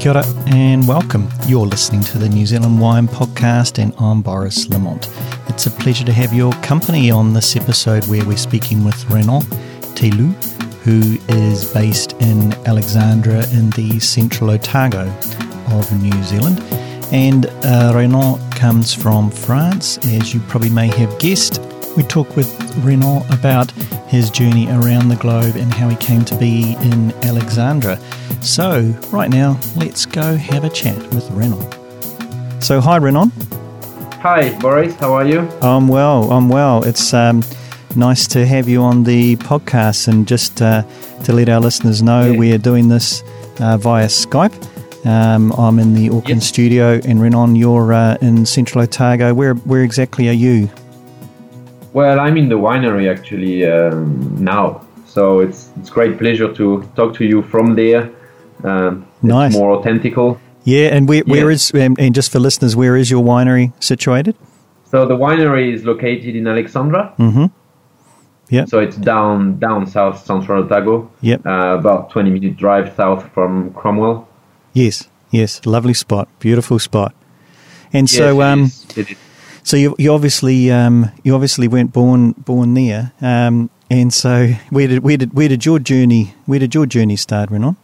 Kia ora and welcome. You're listening to the New Zealand Wine Podcast, and I'm Boris Lamont. It's a pleasure to have your company on this episode where we're speaking with Renan Telu, who is based in Alexandra in the central Otago of New Zealand. And uh, Renan comes from France, as you probably may have guessed. We talk with Renan about his journey around the globe and how he came to be in Alexandra. So, right now, let's go have a chat with Renan. So, hi, Renan. Hi, Boris. How are you? I'm well. I'm well. It's um, nice to have you on the podcast, and just uh, to let our listeners know, Yeah. we are doing this uh, via Skype. Um, I'm in the Auckland Yes. studio, and Renan, you're uh, in Central Otago. Where where exactly are you? Well, I'm in the winery actually um, now, so it's it's great pleasure to talk to you from there. Um, Nice. more authentical. Yeah, and where, where Yeah. is and, and just for listeners, where is your winery situated? So the winery is located in Alexandra. Mm-hmm. Yep. So it's down down south central Otago, Yep. uh, about 20 minute drive south from Cromwell. Yes. Yes. Lovely spot. Beautiful spot. And Yes, so, it um, is. It is. So you, you obviously um, you obviously weren't born born there. Um, and so, where did where did where did your journey where did your journey start, Renan?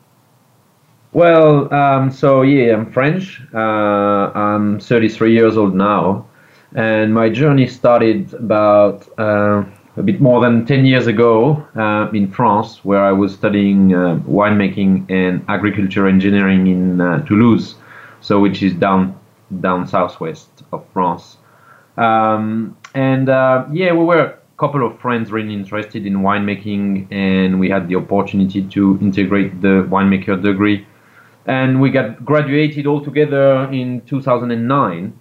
Well, um, so yeah, I'm French. Uh, I'm 33 years old now, and my journey started about uh, a bit more than 10 years ago uh, in France, where I was studying uh, winemaking and agriculture engineering in uh, Toulouse, so which is down down southwest of France. Um, and uh, yeah, we were a couple of friends really interested in winemaking, and we had the opportunity to integrate the winemaker degree. And we got graduated all together in 2009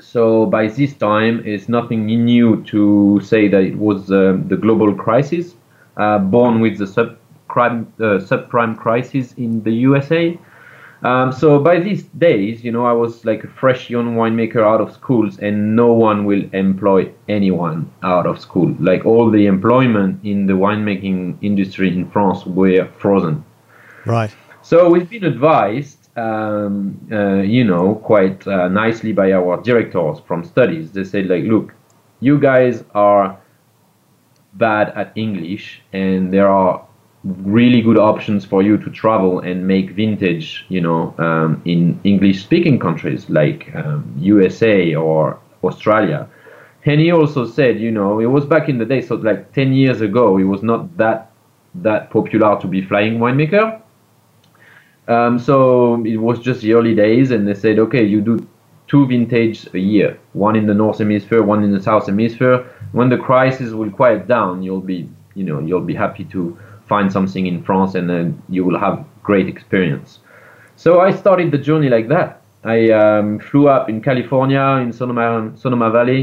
so by this time it's nothing new to say that it was uh, the global crisis uh, born with the subprime uh, subprime crisis in the USA um, so by these days you know I was like a fresh young winemaker out of schools and no one will employ anyone out of school like all the employment in the winemaking industry in France were frozen Right. so we've been advised, um, uh, you know, quite uh, nicely by our directors from studies. They said, like, look, you guys are bad at English, and there are really good options for you to travel and make vintage, you know, um, in English-speaking countries like um, USA or Australia. And he also said, you know, it was back in the day, so like 10 years ago, it was not that that popular to be flying winemaker. Um, so it was just the early days, and they said, okay, you do two vintage a year, one in the north hemisphere, one in the south hemisphere. When the crisis will quiet down, you'll be, you know, you'll be happy to find something in France, and then you will have great experience. So I started the journey like that. I um, flew up in California in Sonoma, Sonoma Valley,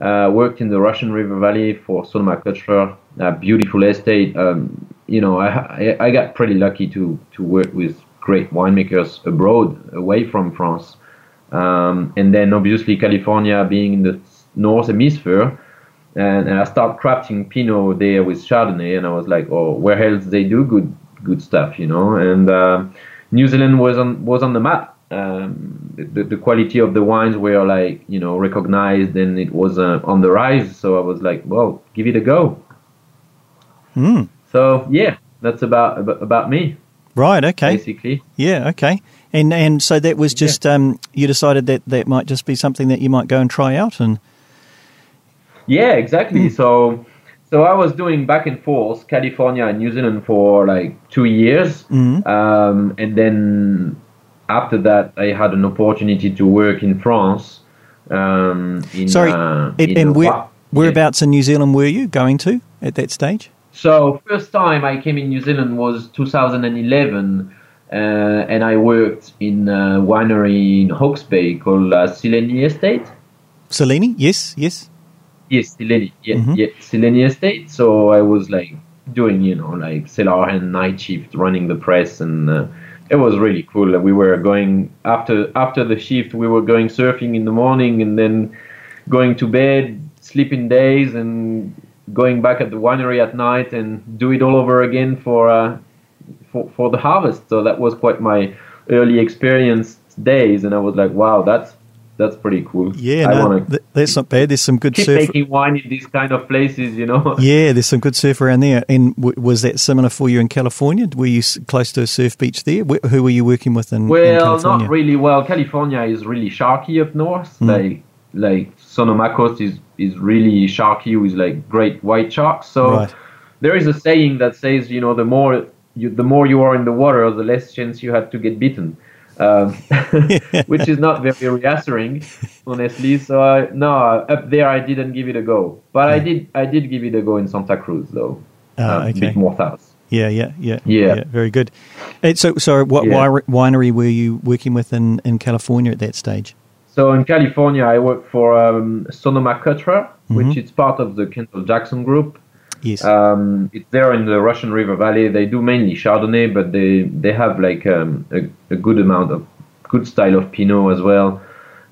uh, worked in the Russian River Valley for Sonoma Cutrer, a beautiful estate. Um, you know, I, I, got pretty lucky to, to work with great winemakers abroad, away from France. Um, and then obviously California being in the North Hemisphere, and, and I start crafting Pinot there with Chardonnay, and I was like, oh, where else they do good good stuff, you know? And uh, New Zealand was on was on the map. Um, the, the quality of the wines were like you know recognized, and it was uh, on the rise. So I was like, well, give it a go. Hmm. So yeah, that's about about, me Right. Okay. basically. Yeah. Okay. And and so that was just um, you decided that that might just be something that you might go and try out and Yeah, exactly. So, so I was doing back and forth California and New Zealand for like two years, Mhm. um, and then after that, I had an opportunity to work in France. Um, in, sorry. uh, and, in and where, Wa- whereabouts in New Zealand were you going to at that stage? So first time I came in New Zealand was 2011, uh, and I worked in a winery in Hawke's Bay called uh, Sileni Estate. Sileni? Yes. Yes. Yes, Sileni. Yeah, Mhm. yeah, Sileni Estate. So I was like doing, you know, like cellar and night shift, running the press, and uh, it was really cool. We were going after after the shift, we were going surfing in the morning, and then going to bed, sleeping days, and going back at the winery at night and do it all over again for uh, for for the harvest. So that was quite my early experience days, and I was like, wow, that's that's pretty cool. Yeah, no, th- that's not bad. There's some good surf. keep surf. making wine in these kind of places, you know. Yeah, there's some good surf around there. And w- was that similar for you in California? Were you s- close to a surf beach there? Wh- who were you working with in, in Well, California? not really. Well, California is really sharky up north. Mm. Like like Sonoma Coast is is really sharky with like great white sharks. So Right. there is a saying that says, you know, the more you, the more you are in the water, the less chance you had to get bitten. Um, which is not very reassuring, honestly. So I, no, up there I didn't give it a go, but I did I did give it a go in Santa Cruz though, uh, a okay. bit more south. Yeah, yeah, yeah, Yeah. Very good. And so, so what Yeah. winery were you working with in, in California at that stage? So in California, I work for um, Sonoma Cutrer, which Mhm. is part of the Kendall Jackson Group. Yes. Um, it's there in the Russian River Valley. They do mainly Chardonnay, but they they have like um, a, a good amount of good style of Pinot as well.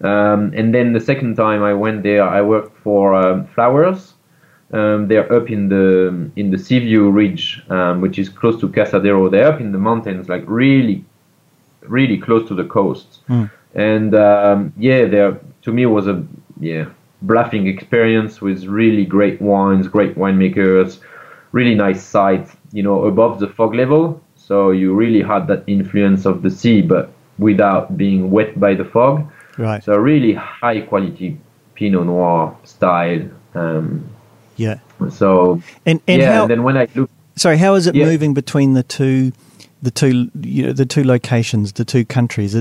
Um, and then the second time I went there, I worked for um, Flowers. Um, they're up in the in the Seaview Ridge, um, which is close to Cazadero. They're up in the mountains, like really, really close to the coast. Mm. And um, yeah, there to me was a yeah bluffing experience with really great wines, great winemakers, really nice site, you know, above the fog level. So you really had that influence of the sea, but without being wet by the fog. right. So really high quality Pinot Noir style. Um, yeah. so And and yeah, how? and then when I look, sorry, how is it Yeah. moving between the two, the two, you know, the two locations, the two countries?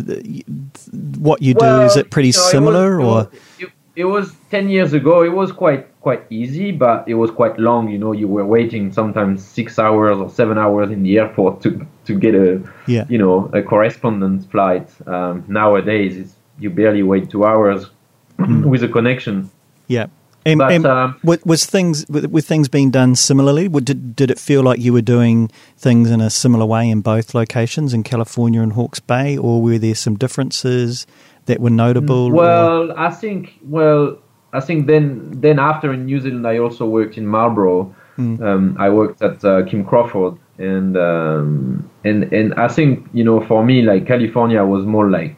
What you do is it pretty you know, it similar, was- or it it, was ten years ago. It was quite quite easy, but it was quite long. You know, you were waiting sometimes six hours or seven hours in the airport to to get a yeah, you know a correspondence flight. Um, nowadays, it's, you barely wait two hours with a connection. yeah? And, But, and um, wa- was things were things being done similarly? Did did it feel like you were doing things in a similar way in both locations, in California and Hawke's Bay, or were there some differences that were notable? or- Well, I think well, I think then then after in New Zealand, I also worked in Marlborough. Mm. Um, I worked at uh, Kim Crawford, and um, and and I think you know for me like California was more like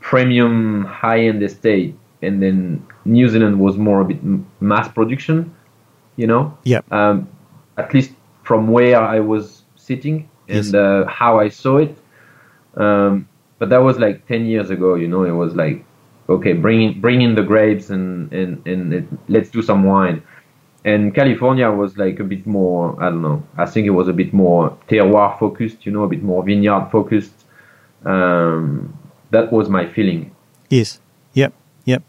premium high end estate, and then New Zealand was more a bit mass production. You know, yeah, um, at least from where I was sitting Yes. and uh, how I saw it. Um, but that was like ten years ago. You know, it was like, okay, bring in, bring in the grapes and and and it, let's do some wine. And California was like a bit more. I don't know. I think it was a bit more terroir focused. You know, a bit more vineyard focused. Um, that was my feeling. yes, yep, yep,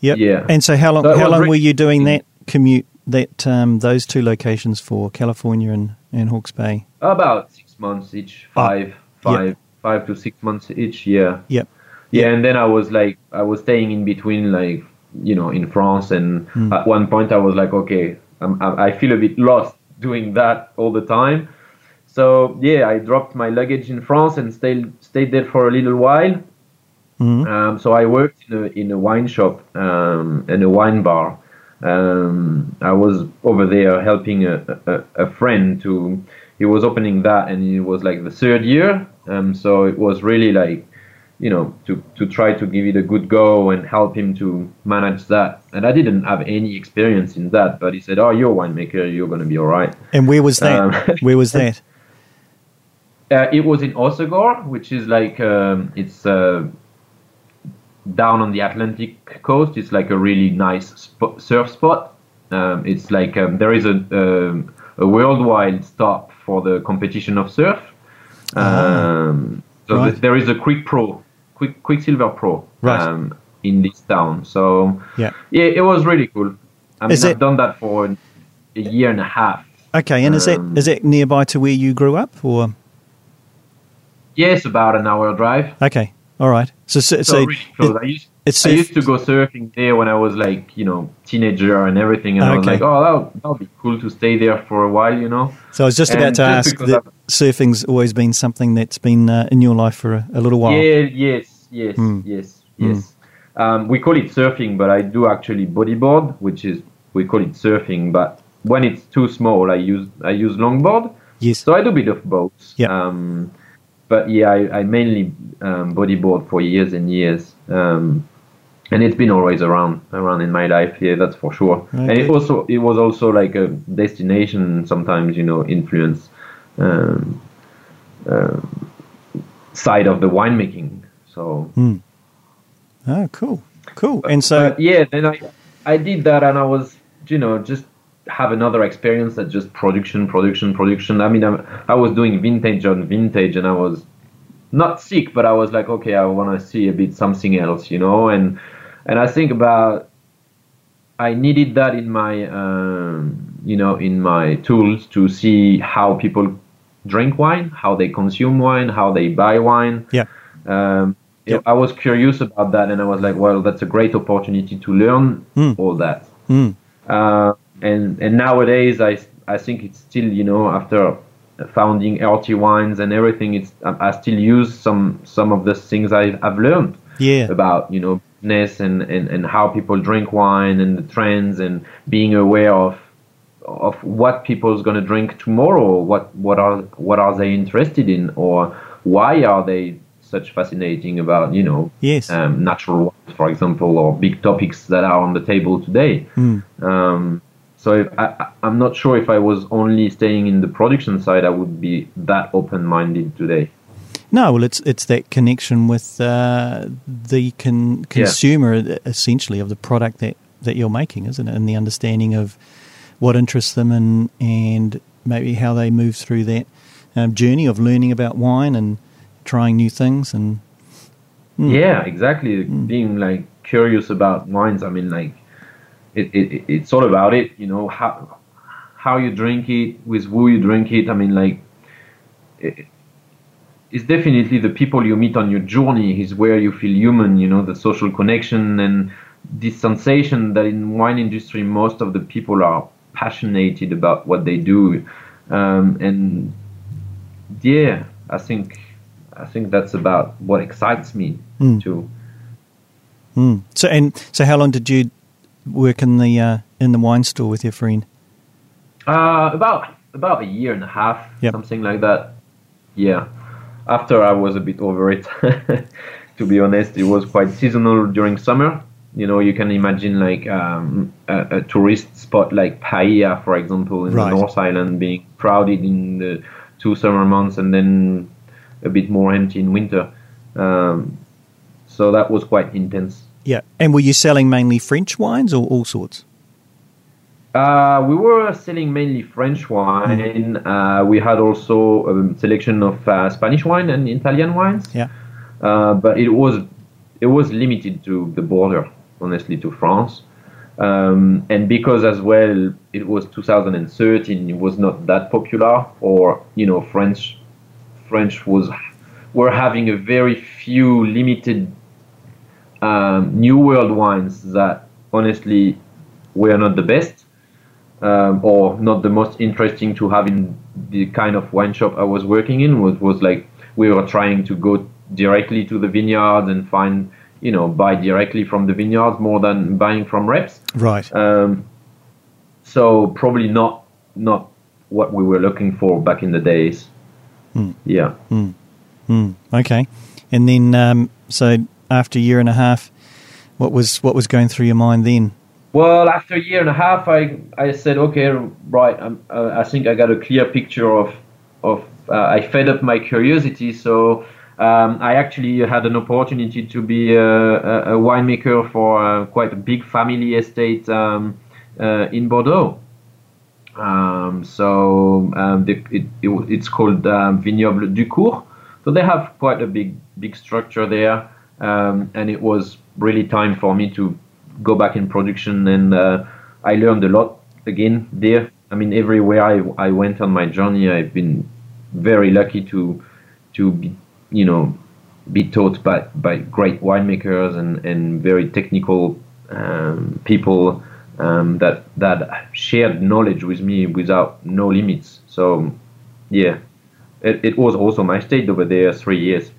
yep. Yeah. And so, how long So how long re- were you doing that commute? That um, those two locations for California and, and Hawke's Bay. About six months each, five, five, five to six months each. Year. Yeah. Yeah, and then I was like, I was staying in between, like, you know, in France, and Hmm. at one point I was like, okay, I'm, I I feel a bit lost doing that all the time. So yeah, I dropped my luggage in France and stayed stayed there for a little while. Mhm. Um, so I worked in a in a wine shop um, and a wine bar. Um, I was over there helping a, a, a friend to. He was opening that, and it was like the third year. Um, so it was really like, you know, to to try to give it a good go and help him to manage that. And I didn't have any experience in that, but he said, "Oh, you're a winemaker. You're gonna be all right." And where was that? Um, where was that? Uh, it was in Hossegor, which is like um, it's uh, down on the Atlantic coast. It's like a really nice sp- surf spot. Um, it's like um, there is a um, a worldwide stop for the competition of surf. Um, so Right. there is a Quick Pro, Quick Quiksilver Pro, Right. um, in this town. So Yeah. yeah, it was really cool. I mean, Is I've it- done that for a year and a half. Okay, and is that Um, is that nearby to where you grew up, or Yes, about an hour drive. okay, all right. So so, So, so really close. I used it's I used to go surfing there when I was like, you know, teenager and everything, and I was like, oh, that'll, that'll be cool to stay there for a while, you know. so I was just about to just ask that I've- surfing's always been something that's been uh, in your life for a, a little while. Yeah, yes, yes, Hmm. yes, yes. Um, we call it surfing, but I do actually bodyboard, which is we call it surfing. But when it's too small, I use I use longboard. Yes. So I do a bit of both. Yeah. Um, but yeah, I, I mainly um, bodyboard for years and years. Um, and it's been always around around in my life yeah that's for sure. Okay. and it also it was also like a destination sometimes you know influence um, uh, side of the winemaking so. Mm. oh cool. Cool. And so but yeah then i i did that and i was you know just have another experience that just production production production. I mean I'm, i was doing vintage on vintage and i was not sick but i was like okay i want to see a bit something else you know? And and I think about I needed that in my um, you know in my tools to see how people drink wine, how they consume wine, how they buy wine. Yeah. Um, yep. I was curious about that, and I was like, well, that's a great opportunity to learn mm. all that. Mm. Uh, and and nowadays, I I think it's still you know after founding RT Wines and everything, it's I still use some some of the things I've, I've learned. Yeah. About you know and, and, and how people drink wine and the trends and being aware of of what people's going to drink tomorrow what what are what are they interested in or why are they such fascinating about you know yes. um, natural wines for example or big topics that are on the table today. Mm. um, so if, I, i'm not sure if i was only staying in the production side i would be that open-minded today no, well, it's it's that connection with uh, the con- consumer, yeah. essentially, of the product that, that you're making, isn't it? And the understanding of what interests them and and maybe how they move through that um, journey of learning about wine and trying new things and mm. yeah, exactly. Mm. Being like curious about wines. I mean, like it, it it's all about it. You know how how you drink it, with who you drink it. I mean, like. It, is definitely the people you meet on your journey is where you feel human you know the social connection and this sensation that in wine industry most of the people are passionate about what they do um, and yeah i think i think that's about what excites me mm. too mm. so and so how long did you work in the uh, in the wine store with your friend uh, about about a year and a half yep. something like that yeah after I was a bit over it. to be honest, it was quite seasonal during summer. You know, you can imagine like um, a, a, tourist spot like Piha, for example, in right. the North Island, being crowded in the two summer months and then a bit more empty in winter. Um, so that was quite intense. Yeah, and were you selling mainly French wines or all sorts? Uh, we were selling mainly French wine. Mm-hmm. Uh, we had also a selection of uh, Spanish wine and Italian wines. Yeah. Uh, but it was it was limited to the border, honestly, to France. Um, and because as well it was 2013, it was not that popular, or you know, French French was were having a very few limited um, new world wines that honestly were not the best um, or not the most interesting to have in the kind of wine shop I was working in was, was like we were trying to go directly to the vineyards and find you know buy directly from the vineyards more than buying from reps right um, so probably not not what we were looking for back in the days mm. yeah mm. Mm. okay and then um, so after a year and a half what was what was going through your mind then well, after a year and a half, I, I said, okay, right, uh, I think I got a clear picture of, of uh, I fed up my curiosity. So um, I actually had an opportunity to be a, a, a winemaker for uh, quite a big family estate um, uh, in Bordeaux. Um, so um, the, it, it, it's called um, Vignoble Ducourt. So they have quite a big big structure there, um, and it was really time for me to go back in production, and uh, I learned a lot again there. I mean, everywhere I, I went on my journey, I've been very lucky to to be, you know, be taught by, by great winemakers and, and very technical um, people um, that that shared knowledge with me without no limits. So, yeah, it, it was also I stayed over there three years.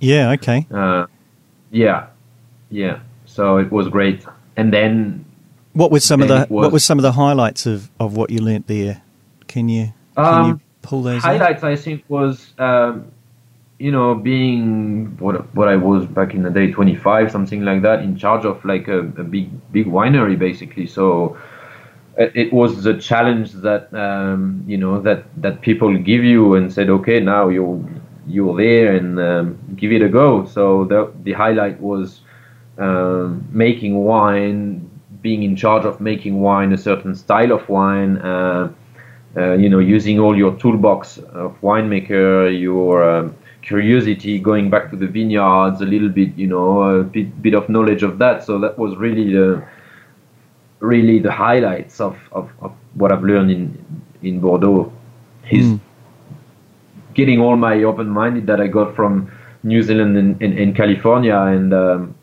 Yeah. Okay. Uh, yeah. Yeah. So it was great. And then what was some of the was, what was some of the highlights of, of what you learnt there? Can you can um, you pull those highlights? Out? I think was um, you know, being what what I was back in the day, 25, something like that, in charge of like a, a big big winery, basically. So it, it was the challenge that um, you know that that people give you and said, okay, now you're you're there and um, give it a go. So the the highlight was um, making wine, being in charge of making wine, a certain style of wine. Uh, uh, you know, using all your toolbox of winemaker, your um, curiosity, going back to the vineyards a little bit, you know, a bit, bit of knowledge of that. So that was really the really the highlights of, of, of what I've learned in in Bordeaux. Is mm. getting all my open minded that I got from New Zealand and, and, and California and, um,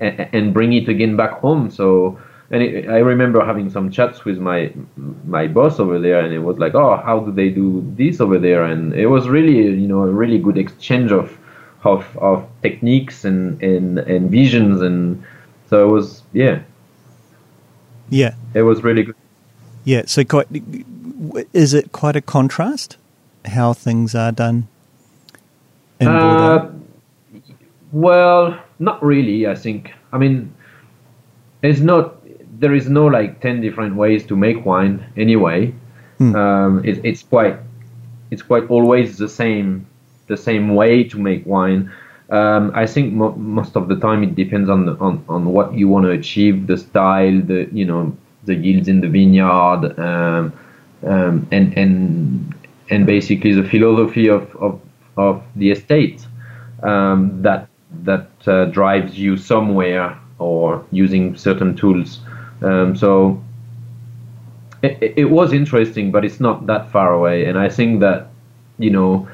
and bring it again back home. So and it, I remember having some chats with my my boss over there, and it was like, oh, how do they do this over there? And it was really, you know, a really good exchange of of, of techniques and, and and visions, and so it was, yeah, yeah, it was really good. Yeah, so quite is it quite a contrast how things are done in uh, Well, not really. I think. I mean, it's not there is no like 10 different ways to make wine anyway mm. um, it, it's quite it's quite always the same the same way to make wine um, I think mo- most of the time it depends on, the, on on what you want to achieve the style the you know the yields in the vineyard um, um, and and and basically the philosophy of, of, of the estate um, that that uh, drives you somewhere or using certain tools um, so it, it was interesting, but it's not that far away. And I think that, you know,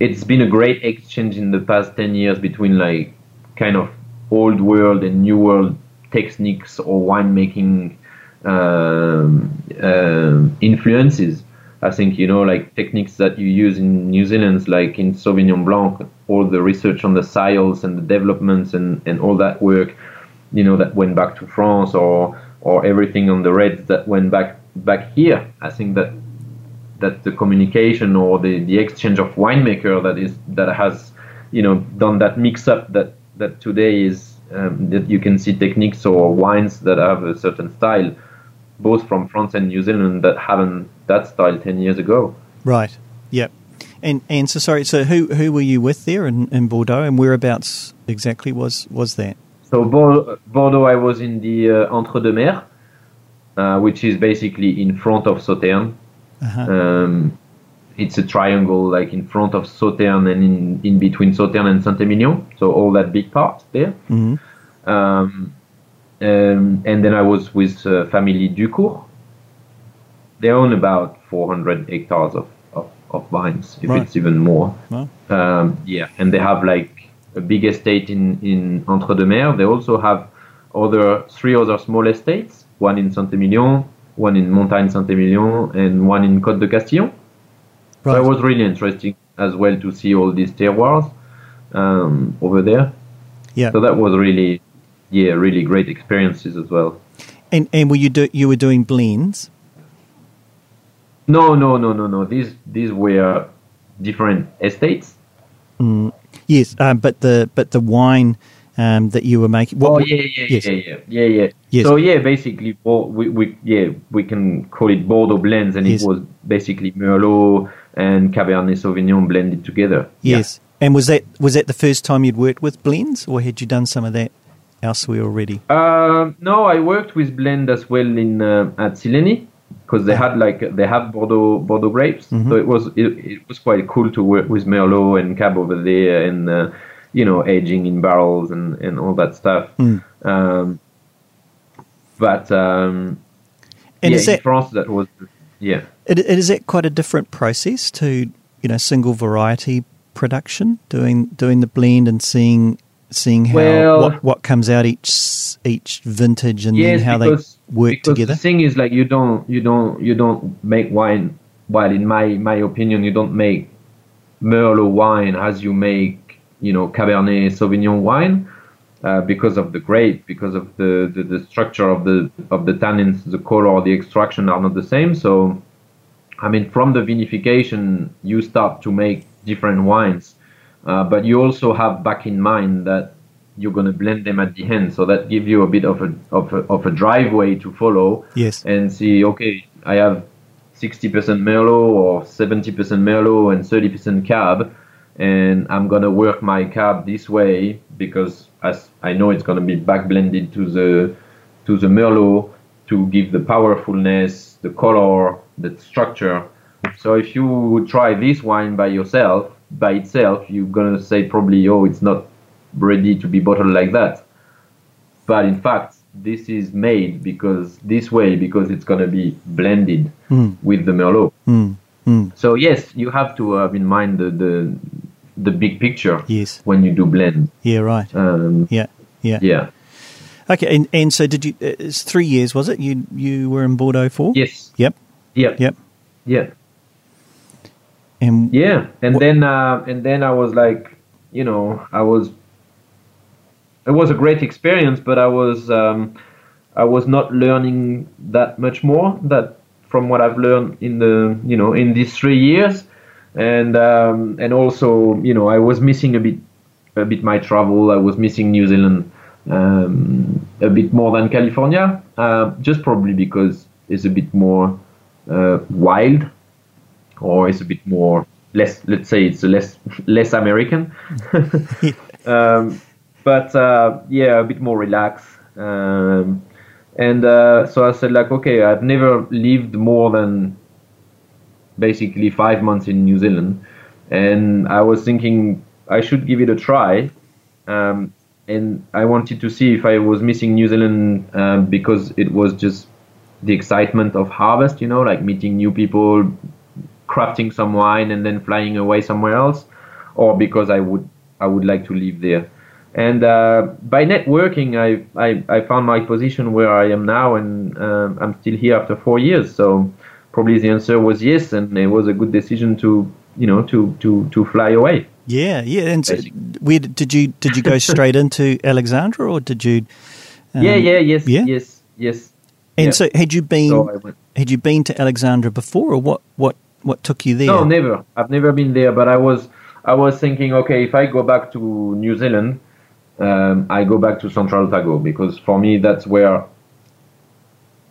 it's been a great exchange in the past 10 years between like kind of old world and new world techniques or winemaking um, uh, influences. I think you know like techniques that you use in New Zealand, like in Sauvignon Blanc, all the research on the sales and the developments and, and all that work you know that went back to France or or everything on the reds that went back back here. I think that that the communication or the, the exchange of winemaker that is that has you know done that mix up that that today is um, that you can see techniques or wines that have a certain style both from France and New Zealand that haven't that style 10 years ago right yep and and so sorry so who who were you with there in, in Bordeaux and whereabouts exactly was was that so Bordeaux, I was in the uh, Entre deux Mers, uh, which is basically in front of Sauternes. Uh-huh. Um, it's a triangle, like in front of Sauternes and in, in between Sauternes and Saint-Emilion. So all that big part there. Mm-hmm. Um, um, and then I was with uh, family Ducourt. They own about 400 hectares of, of, of vines, if right. it's even more. Um, yeah, and they have like a big estate in, in Entre deux Mers. They also have other three other small estates, one in Saint-Emilion, one in Montagne Saint-Emilion, and one in Côte de Castillon. Right. So it was really interesting as well to see all these terroirs um, over there. Yeah. So that was really, yeah, really great experiences as well. And and were you do you were doing blends? No, no, no, no, no. These these were different estates. Mm. Yes, um, but the but the wine um, that you were making. What, oh yeah, yeah, yes. yeah, yeah, yeah, yeah. Yes. So yeah, basically, we, we yeah we can call it Bordeaux blends, and yes. it was basically Merlot and Cabernet Sauvignon blended together. Yes, yeah. and was that was that the first time you'd worked with blends, or had you done some of that elsewhere already? Uh, no, I worked with blend as well in uh, at Sileni because they had like they have Bordeaux Bordeaux grapes, mm-hmm. so it was it, it, was quite cool to work with Merlot and Cab over there, and uh, you know aging in barrels and and all that stuff. Mm. Um, but um, and yeah, in that, France that was yeah. It, it is that quite a different process to you know single variety production, doing doing the blend and seeing seeing how well, what, what comes out each each vintage and yes, then how because, they work because together. The thing is, like you don't you don't you don't make wine. Well, in my my opinion, you don't make Merlot wine as you make you know Cabernet Sauvignon wine. Uh, because of the grape, because of the, the, the, structure of the of the tannins, the color, the extraction are not the same. So, I mean, from the vinification, you start to make different wines uh, but you also have back in mind that you're going to blend them at the end, so that gives you a bit of a of a, of a driveway to follow Yes. and see. Okay, I have 60% Merlot or 70% Merlot and 30% Cab, and I'm gonna work my Cab this way because as I know it's gonna be back blended to the to the Merlot to give the powerfulness, the color, the structure. So if you would try this wine by yourself, by itself, you're gonna say probably, oh, it's not ready to be bottled like that. But in fact, this is made because this way because it's gonna be blended Mm. with the Merlot. Mm. Mm. So yes, you have to have in mind the the, the big picture Yes. when you do blend. Yeah. Right. Um, Yeah. Yeah. yeah. Okay. And and so did you? It's three years, was it? You you were in Bordeaux for? Yes. Yep. Yep. Yep. Yeah. And Yeah, and What- then uh, and then I was like, you know, I was. It was a great experience, but I was um, I was not learning that much more that from what I've learned in the you know in these three years, and um, and also you know I was missing a bit a bit my travel. I was missing New Zealand um, a bit more than California, uh, just probably because it's a bit more uh, wild or it's a bit more less let's say it's less less american. Um, but uh, yeah a bit more relaxed. Um, and uh, so i said like okay i've never lived more than basically five months in new zealand. And i was thinking i should give it a try. Um, and i wanted to see if i was missing new zealand um, because it was just the excitement of harvest you know like meeting new people crafting some wine and then flying away somewhere else, or because I would I would like to live there. And uh, by networking, I, I I found my position where I am now, and um, I'm still here after four years. So probably the answer was yes, and it was a good decision to you know to to to fly away. yeah, yeah. And so where did did you did you go straight into Alexandra or did you? um, yeah, yeah, yes, yeah? yes, yes. And yeah. so had you been So had you been to Alexandra before, or what what what took you there? No, never. I've never been there, but I was I was thinking, okay, if I go back to New Zealand, um, I go back to Central Otago because for me that's where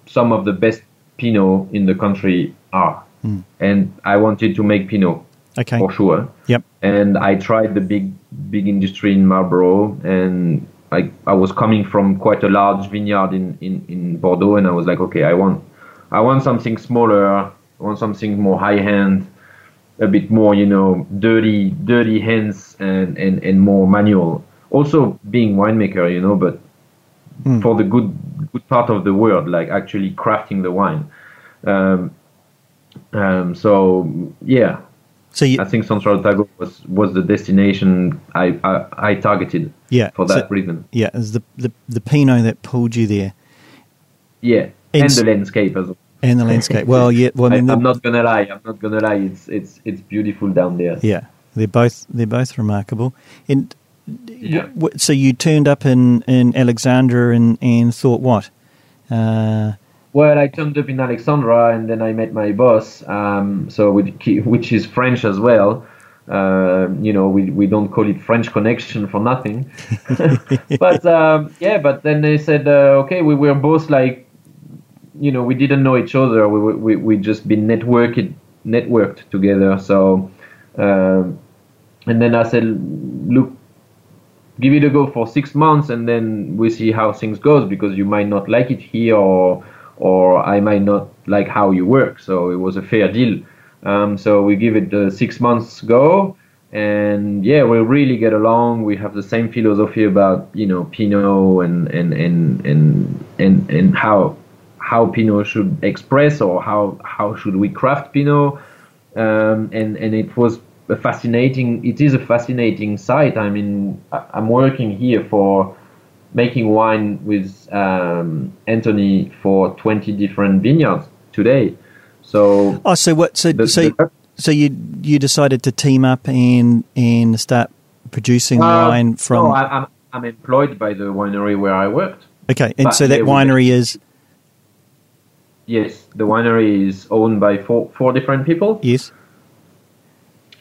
some of the best Pinot in the country are, Hmm. and I wanted to make Pinot okay. for sure. Yep. And I tried the big big industry in Marlborough, and I I was coming from quite a large vineyard in, in, in Bordeaux, and I was like, okay, I want I want something smaller, want something more high end, a bit more, you know, dirty dirty hands and, and, and more manual. Also being winemaker, you know, but Hmm. for the good good part of the world, like actually crafting the wine. Um, um, so yeah, So you, I think Central Otago was, was the destination I, I, I targeted yeah, for so- that reason. yeah, it was the, the the Pinot that pulled you there, Yeah, And and, the landscape as well. And the landscape. Well, yeah, well, I I, mean, am the- not gonna lie. I'm not gonna lie. It's it's it's beautiful down there. yeah, they're both they're both remarkable. And Yeah. w- so you turned up in in Alexandra and and thought what? Uh, Well, I turned up in Alexandra, and then I met my boss. Um, so which, which is French as well. Uh, you know, we, we don't call it French connection for nothing. but um, yeah, but then they said, uh, okay, we were both like, you know, we didn't know each other. We we we just been networked networked together. So, um, and then I said, look, give it a go for six months, and then we see how things goes because you might not like it here, or or I might not like how you work. So it was a fair deal. Um, so we give it uh, six months go, and yeah, we really get along. We have the same philosophy about you know Pinot and and and and and, and how how Pinot should express or how how should we craft Pinot. Um, and and it was a fascinating. It is a fascinating site. I mean, I'm working here for making wine with um, Anthony for 20 different vineyards today. So oh, so what? So the, so the- so you you decided to team up and and start producing Uh, wine from No, I, I'm I'm employed by the winery where I worked. okay, and but so that winery is Yes, the winery is owned by four four different people. yes,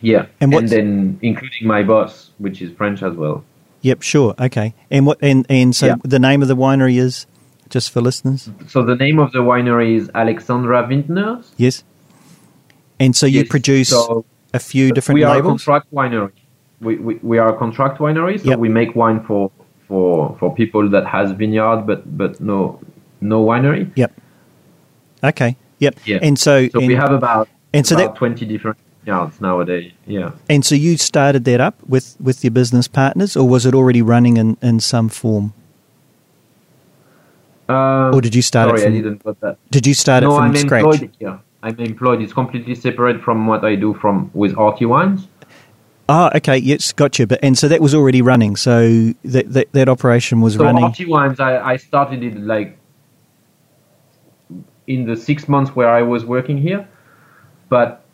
Yeah, And and, then including my boss, which is French as well. Yep, sure. Okay. And what and and so Yeah. the name of the winery is just for listeners. So the name of the winery is Alexandra Vintners. Yes. And so you Yes, produce so a few different we are a contract winery. We, we, we are a contract winery, so Yep. we make wine for, for for people that has vineyard but but no no winery. Yep. Okay. Yep. Yeah. And so, So and, we have about and so about that twenty different yards nowadays. Yeah. and so you started that up with with your business partners, or was it already running in in some form? Um, Or did you start it Sorry, I didn't got that. Did you start no, it from I'm scratch? employed here. I'm employed. It's completely separate from what I do from with RT wines. Oh, okay. Yes, gotcha. But and so that was already running. So that that, that operation was So running. RT wines, I, I started it like in the six months where I was working here, but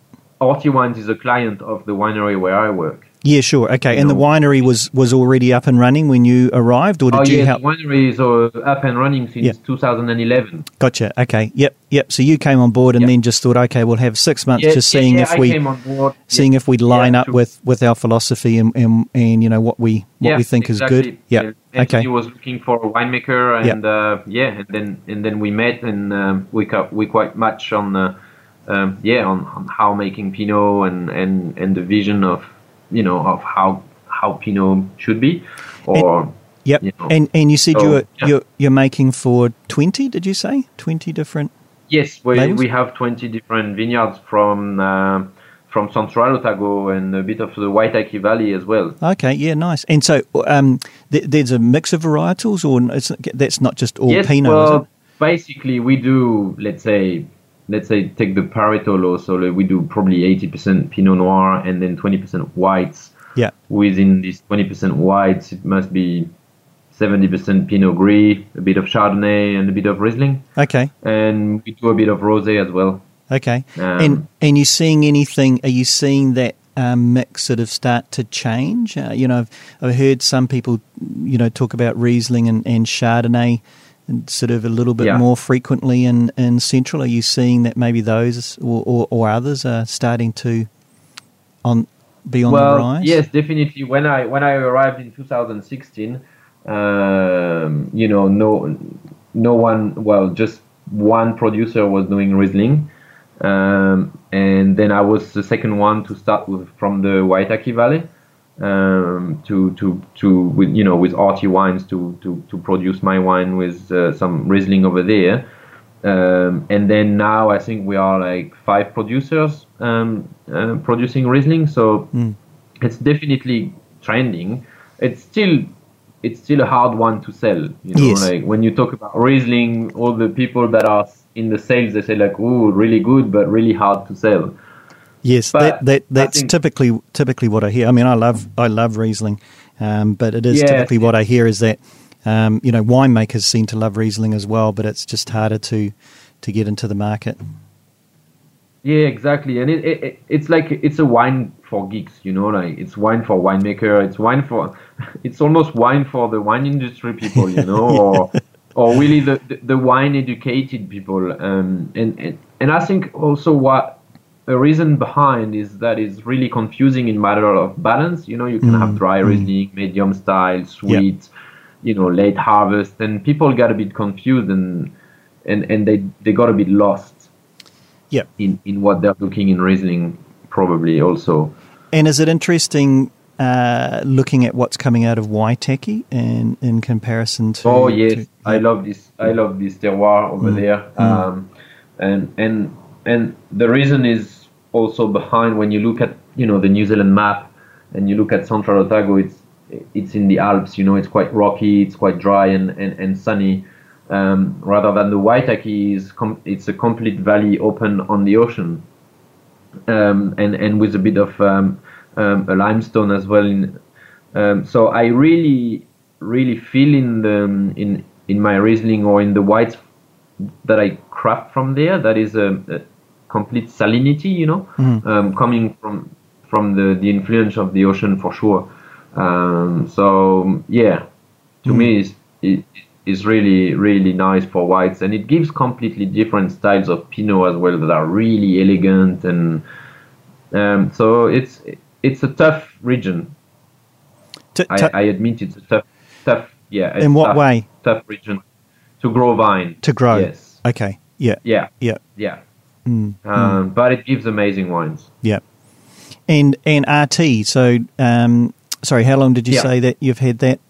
RT wines is a client of the winery where I work. Yeah, sure. Okay. And the winery was was already up and running when you arrived, or did oh you yeah, help? the winery is up and running since Yeah. 2011. Gotcha. Okay. Yep. Yep. So you came on board and Yep. then just thought, okay, we'll have six months Yeah, just yeah, seeing if I we came on board. seeing if we'd line up true. with, with our philosophy and, and and you know what we what we think is good. Yeah. Yeah. Okay. He was looking for a winemaker, and uh, yeah, and then and then we met, and um, we co- we quite match on uh, um, yeah on, on how making Pinot and, and and the vision of you know of how how Pinot should be, or Yep. you know. And and you said So, you're yeah. you're you're making for twenty. Did you say twenty different? yes, we labels? we have twenty different vineyards from. Uh, from Central Otago and a bit of the Waitaki Valley as well. Okay. Yeah. Nice. And so um, th- there's a mix of varietals, or it's, that's not just all yes, Pinot. well, basically we do let's say let's say take the Pareto law, so we do probably 80% Pinot Noir and then 20% whites. Yeah. Within these 20% whites, it must be 70% Pinot Gris, a bit of Chardonnay, and a bit of Riesling, Okay. and we do a bit of rosé as well. Okay. Um, and and you seeing anything? Are you seeing that um, mix sort of start to change? Uh, you know, I've, I've heard some people, you know, talk about Riesling and, and Chardonnay, sort of a little bit Yeah. more frequently in, in Central. Are you seeing that maybe those or, or, or others are starting to on be on well, the rise? yes, definitely. When I when I arrived in 2016, um, you know, no no one, well, just one producer was doing Riesling, um, and then I was the second one to start with from the Waitaki Valley. Um, to to to with you know with RT wines to to to produce my wine with uh, some Riesling over there, um, and then now I think we are like five producers um, uh, producing Riesling. So Mm. it's definitely trending. It's still it's still a hard one to sell. You know, Yes. like when you talk about Riesling, all the people that are in the sales they say like, "Oh, really good, but really hard to sell." Yes, But that, that that's think- typically typically what I hear. I mean, I love I love Riesling, um, but it is Yes, typically what I hear is that um, you know winemakers seem to love Riesling as well, but it's just harder to to get into the market. Yeah, exactly. And it, it, it it's like it's a wine for geeks, you know, like it's wine for winemaker, it's wine for it's almost wine for the wine industry people, you know, or or really the, the, the wine educated people. Um and, and and I think also what a reason behind is that it's really confusing in matter of balance. You know, you can have dry Riesling, medium style, sweet, you know, late harvest, and people get a bit confused and and, and they, they got a bit lost Yep. in, in what they're looking in Riesling, probably also. And is it interesting uh, looking at what's coming out of Waitaki in in comparison to? oh yes, to- I love this. I love this terroir over Mm. there. Um, and and and the reason is also behind when you look at you know the New Zealand map and you look at Central Otago, it's it's in the Alps. You know, it's quite rocky, it's quite dry and and, and sunny. Um, rather than the Waitaki is com- it's a complete valley open on the ocean, um, and and with a bit of um, um, a limestone as well. In, um, so I really really feel in the in in my Riesling or in the whites that I craft from there. That is a, a complete salinity, you know, Mhm. um, coming from from the the influence of the ocean for sure. Um, so yeah, to me is it is really really nice for whites, and it gives completely different styles of Pinot as well that are really elegant and Um, so it's it's a tough region. T- I, t- I admit it's a tough, tough. Yeah. it's in what tough, way Tough region to grow vine. to grow? Yes. Okay. Yeah. Yeah. Yeah. Yeah. Mm. Um, But it gives amazing wines. Yeah. And and RT. So, um, sorry, how long did you Yeah. say that you've had that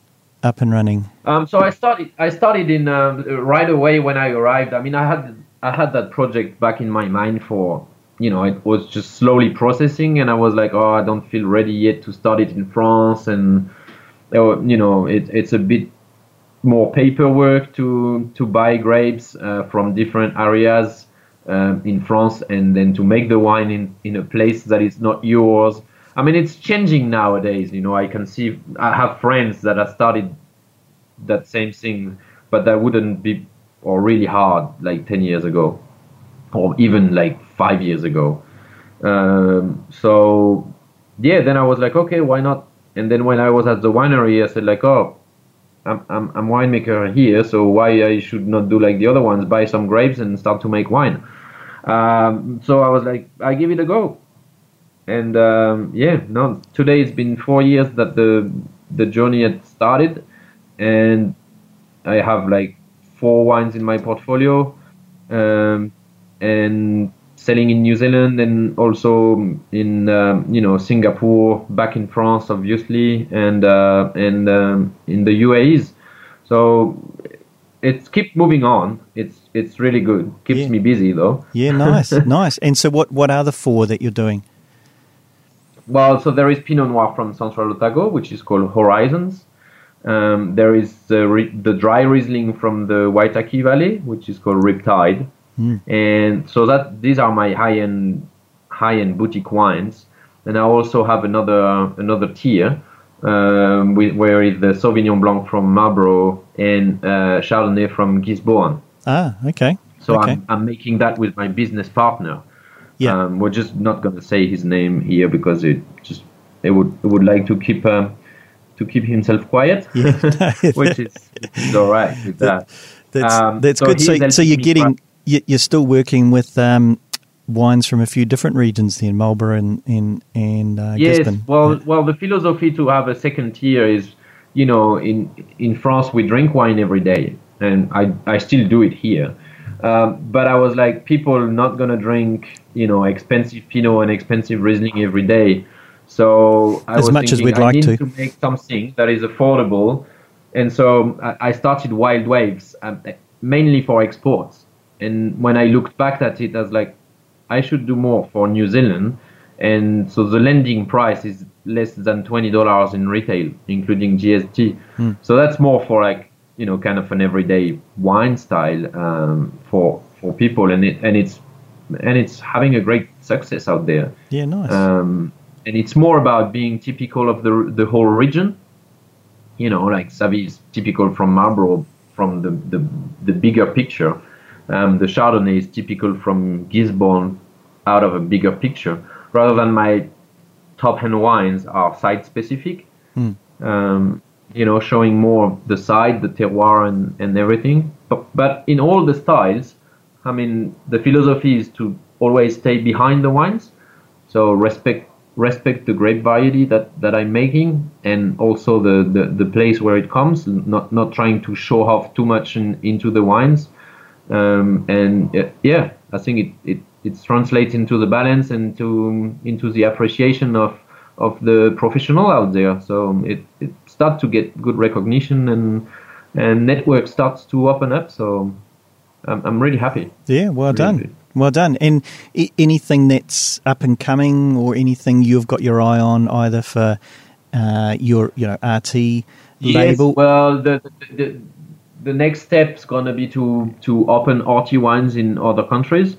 up and running? Um, so I started. I started in um, right away when I arrived. I mean, I had I had that project back in my mind for you know it was just slowly processing, and I was like, oh, I don't feel ready yet to start it in France, and uh, you know it, it's a bit more paperwork to to buy grapes uh, from different areas um, in France, and then to make the wine in in a place that is not yours. I mean, it's changing nowadays. You know, I can see I have friends that have started that same thing, but that wouldn't be or really hard like 10 years ago, or even like five years ago. Um, so yeah, then I was like, okay, why not? And then when I was at the winery, I said like, oh, I'm I'm I'm winemaker here, so why I should not do like the other ones, buy some grapes and start to make wine. Um, so I was like, I give it a go. And um, yeah, no, today it's been four years that the the journey had started, and I have like four wines in my portfolio, um, and selling in New Zealand and also in um, you know Singapore, back in France, obviously, and uh, and um, in the UAEs. So it's keep moving on. It's it's really good. Keeps Yeah. me busy though. Yeah, nice, nice. And so, what what are the four that you're doing? Well, so there is Pinot Noir from Central Otago, which is called Horizons. Um, there is the, the dry Riesling from the Waitaki Valley, which is called Riptide. Mm. And so that these are my high-end high-end boutique wines. And I also have another another tier um, with, where is the Sauvignon Blanc from Marlborough and uh, Chardonnay from Gisborne. Ah, okay. So okay. I'm, I'm making that with my business partner. Yeah. Um, we're just not going to say his name here because it just it would it would like to keep um, to keep himself quiet, Yeah. which is, which is all right with that. That's Um, that's so good. So, so you're getting you're still working with um, wines from a few different regions, then Marlborough and and and uh, yes, Gisborne. well, Yeah. well, the philosophy to have a second tier is, you know, in in France we drink wine every day, and I I still do it here. Um, but I was like, people not gonna drink, you know, expensive Pinot and expensive Riesling every day. So I As was much as we'd I like need to. make something that is affordable, and so I, I started Wild Waves um, mainly for exports. And when I looked back at it, I was like, I should do more for New Zealand. And so the landing price is less than twenty dollars in retail, including GST. Hmm. So that's more for like you know kind of an everyday wine style um, for for people, and it and it's and it's having a great success out there. yeah, nice. Um, and it's more about being typical of the the whole region. You know, like Savi is typical from Marlborough, from the the, the bigger picture. Um, the Chardonnay is typical from Gisborne, out of a bigger picture, rather than my top end wines are site specific. Hmm. Um, you know, showing more the side, the terroir, and, and everything. But, but in all the styles, I mean, the philosophy is to always stay behind the wines. So respect respect the grape variety that, that I'm making, and also the, the, the place where it comes. Not not trying to show off too much in, into the wines. Um, and uh, yeah, I think it, it it translates into the balance and to into the appreciation of of the professional out there. So it it starts to get good recognition and and network starts to open up. So I'm I'm really happy. yeah, well really done. Well done. And I- anything that's up and coming, or anything you've got your eye on, either for uh, your you know RT label. Yes, well, the, the, the, the next step is gonna be to to open RT wines in other countries.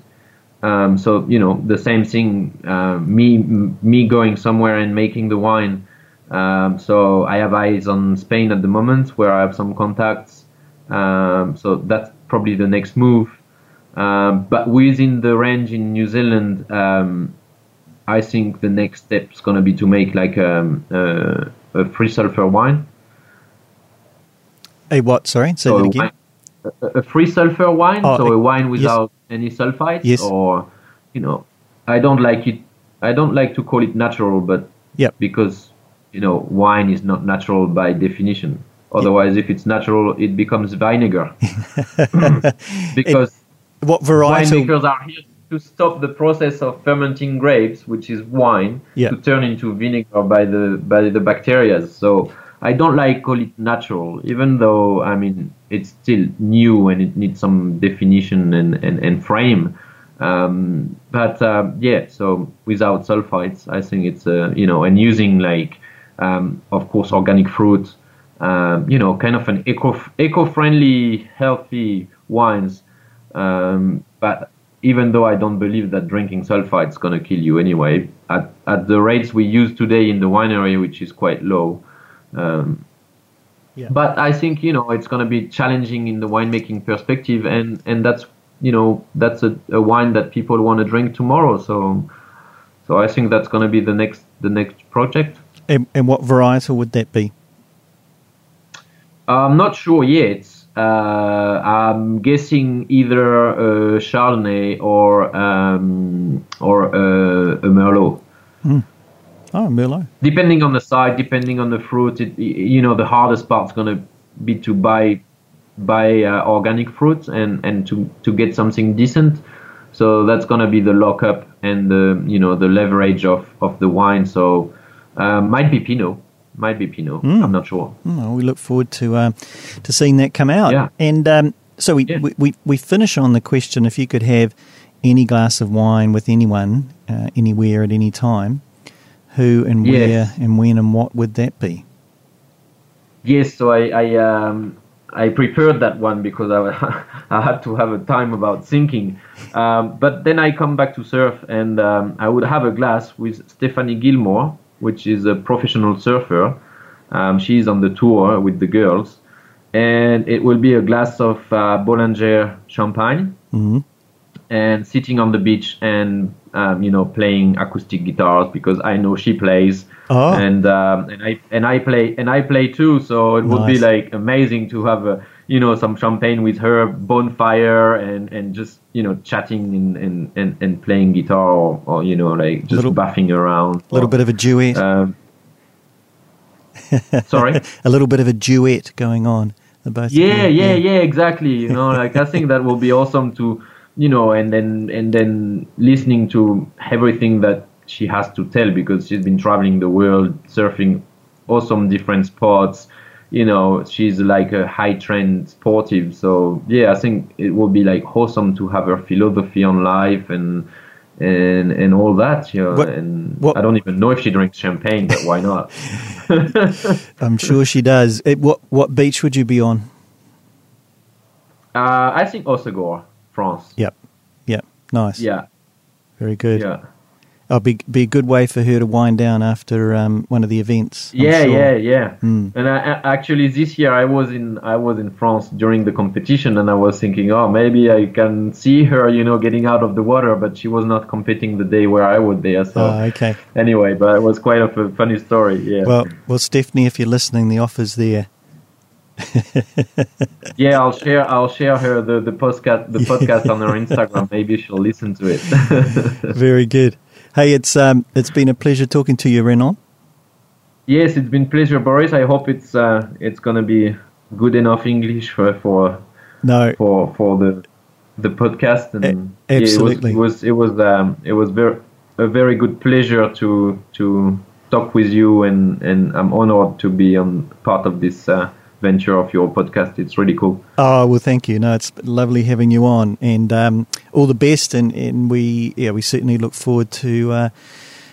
Um, so you know the same thing. Uh, me me going somewhere and making the wine. Um, so I have eyes on Spain at the moment, where I have some contacts. Um, so that's probably the next move. Um, but within the range in New Zealand, um, I think the next step is going to be to make like um, uh, a free sulfur wine. A what? Sorry, say So that a, again. wine, a, a free sulfur wine, Oh, so a wine yes. without any sulfites, Yes. or you know, I don't like it I don't like to call it natural, but Yep. because you know wine is not natural by definition. Otherwise, if it's natural, it becomes vinegar. because What varietal? winemakers are here to stop the process of fermenting grapes, which is wine, Yeah. to turn into vinegar by the by the bacteria. So I don't like call it natural, even though I mean it's still new and it needs some definition and and, and frame. Um, but uh, yeah, so without sulfites, I think it's uh, you know, and using like um, of course organic fruit, um, you know, kind of an eco eco-friendly, healthy wines. Um, but even though I don't believe that drinking sulfite is to kill you anyway, at, at the rates we use today in the winery, which is quite low. Um, Yeah. But I think you know it's going to be challenging in the winemaking perspective, and and that's you know that's a, a wine that people want to drink tomorrow. So so I think that's going to be the next the next project. And, and what varietal would that be? I'm not sure yet. Uh, I'm guessing either a Chardonnay or um, or a, a Merlot. Oh, Merlot. Depending on the site, depending on the fruit, it, you know, the hardest part's gonna be to buy buy uh, organic fruit and and to to get something decent. So that's gonna be the lockup and the you know the leverage of of the wine. So uh, might be Pinot, might be Pinot. I'm not sure. Mm, we look forward to uh, to seeing that come out. Yeah. And um, so we, Yeah. we, we we finish on the question: if you could have any glass of wine with anyone, uh, anywhere at any time, who and Yes. where and when and what would that be? Yes, so I I, um, I prepared that one because I, I had to have a time about thinking. Um, but then I come back to surf and um, I would have a glass with Stephanie Gilmore, which is a professional surfer. Um, she's on the tour with the girls, and it will be a glass of uh, Bollinger champagne hmm and sitting on the beach and um, you know playing acoustic guitars because I know she plays Oh. and um, and I and I play and I play too so it would be like amazing to have a you know some champagne with her bonfire and and just you know chatting and and, and, and playing guitar or, or you know like just Little- buffing around A little bit of a duet. um, sorry a little bit of a duet going on. The both. of yeah yeah yeah exactly you know like i think that will be awesome to you know and then and then listening to everything that she has to tell because she's been traveling the world surfing awesome different spots you know she's like a high trend sportive so yeah i think it will be like awesome to have her philosophy on life and and and all that you know What- and what- i don't even know if she drinks champagne but why not I'm sure she does. It, what what beach would you be on? uh, i think Hossegor france Yep. Yep. Nice. yeah Very good. yeah Oh, be be a good way for her to wind down after um, one of the events. I'm yeah, sure. yeah, yeah. Mm. And I, I, actually, this year I was in I was in France during the competition, and I was thinking, oh, maybe I can see her, you know, getting out of the water. But she was not competing the day where I was there. So Oh, okay. anyway, but it was quite a funny story. Yeah. Well, well, Stephanie, if you're listening, the offer's there. yeah, I'll share I'll share her the the podcast the podcast on her Instagram. Maybe she'll listen to it. Very good. Hey, it's um, it's been a pleasure talking to you, Renan. yes, it's been pleasure, Boris. I hope it's uh it's gonna be good enough English for for No, for for the the podcast and A- yeah, absolutely. it was it was it was, um, it was very a very good pleasure to to talk with you and and I'm honored to be on part of this uh, venture of your podcast. It's really cool. Oh well, thank you. No, it's lovely having you on, and um, all the best. And, and we, yeah, we certainly look forward to uh,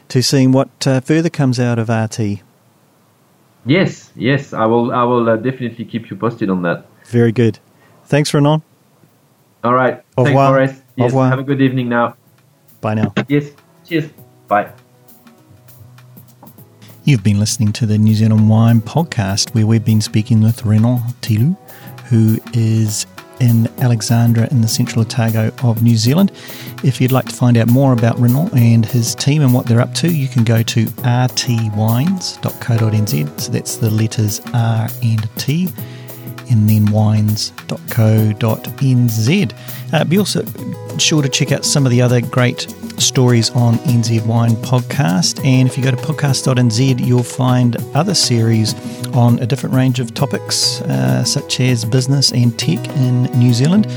to seeing what uh, further comes out of RT. Yes, yes, I will I will uh, definitely keep you posted on that. Very good. Thanks, Renan. All right. Au Thanks, revoir. Au Yes, revoir. have a good evening now. Bye now. Yes. Cheers. Bye. You've been listening to the New Zealand Wine Podcast, where we've been speaking with Renan Tilu, who is in Alexandra in the central Otago of New Zealand. If you'd like to find out more about Renan and his team and what they're up to, you can go to rtwines.co.nz. So that's the letters R and T, and then wines.co.nz. Uh, be also sure to check out some of the other great stories on NZ Wine Podcast. And if you go to podcast.nz, you'll find other series on a different range of topics, uh, such as business and tech in New Zealand.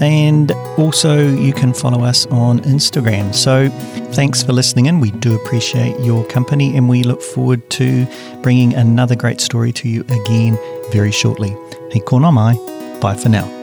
And also, you can follow us on Instagram. So, thanks for listening in. We do appreciate your company, and we look forward to bringing another great story to you again very shortly. He kōna. Bye for now.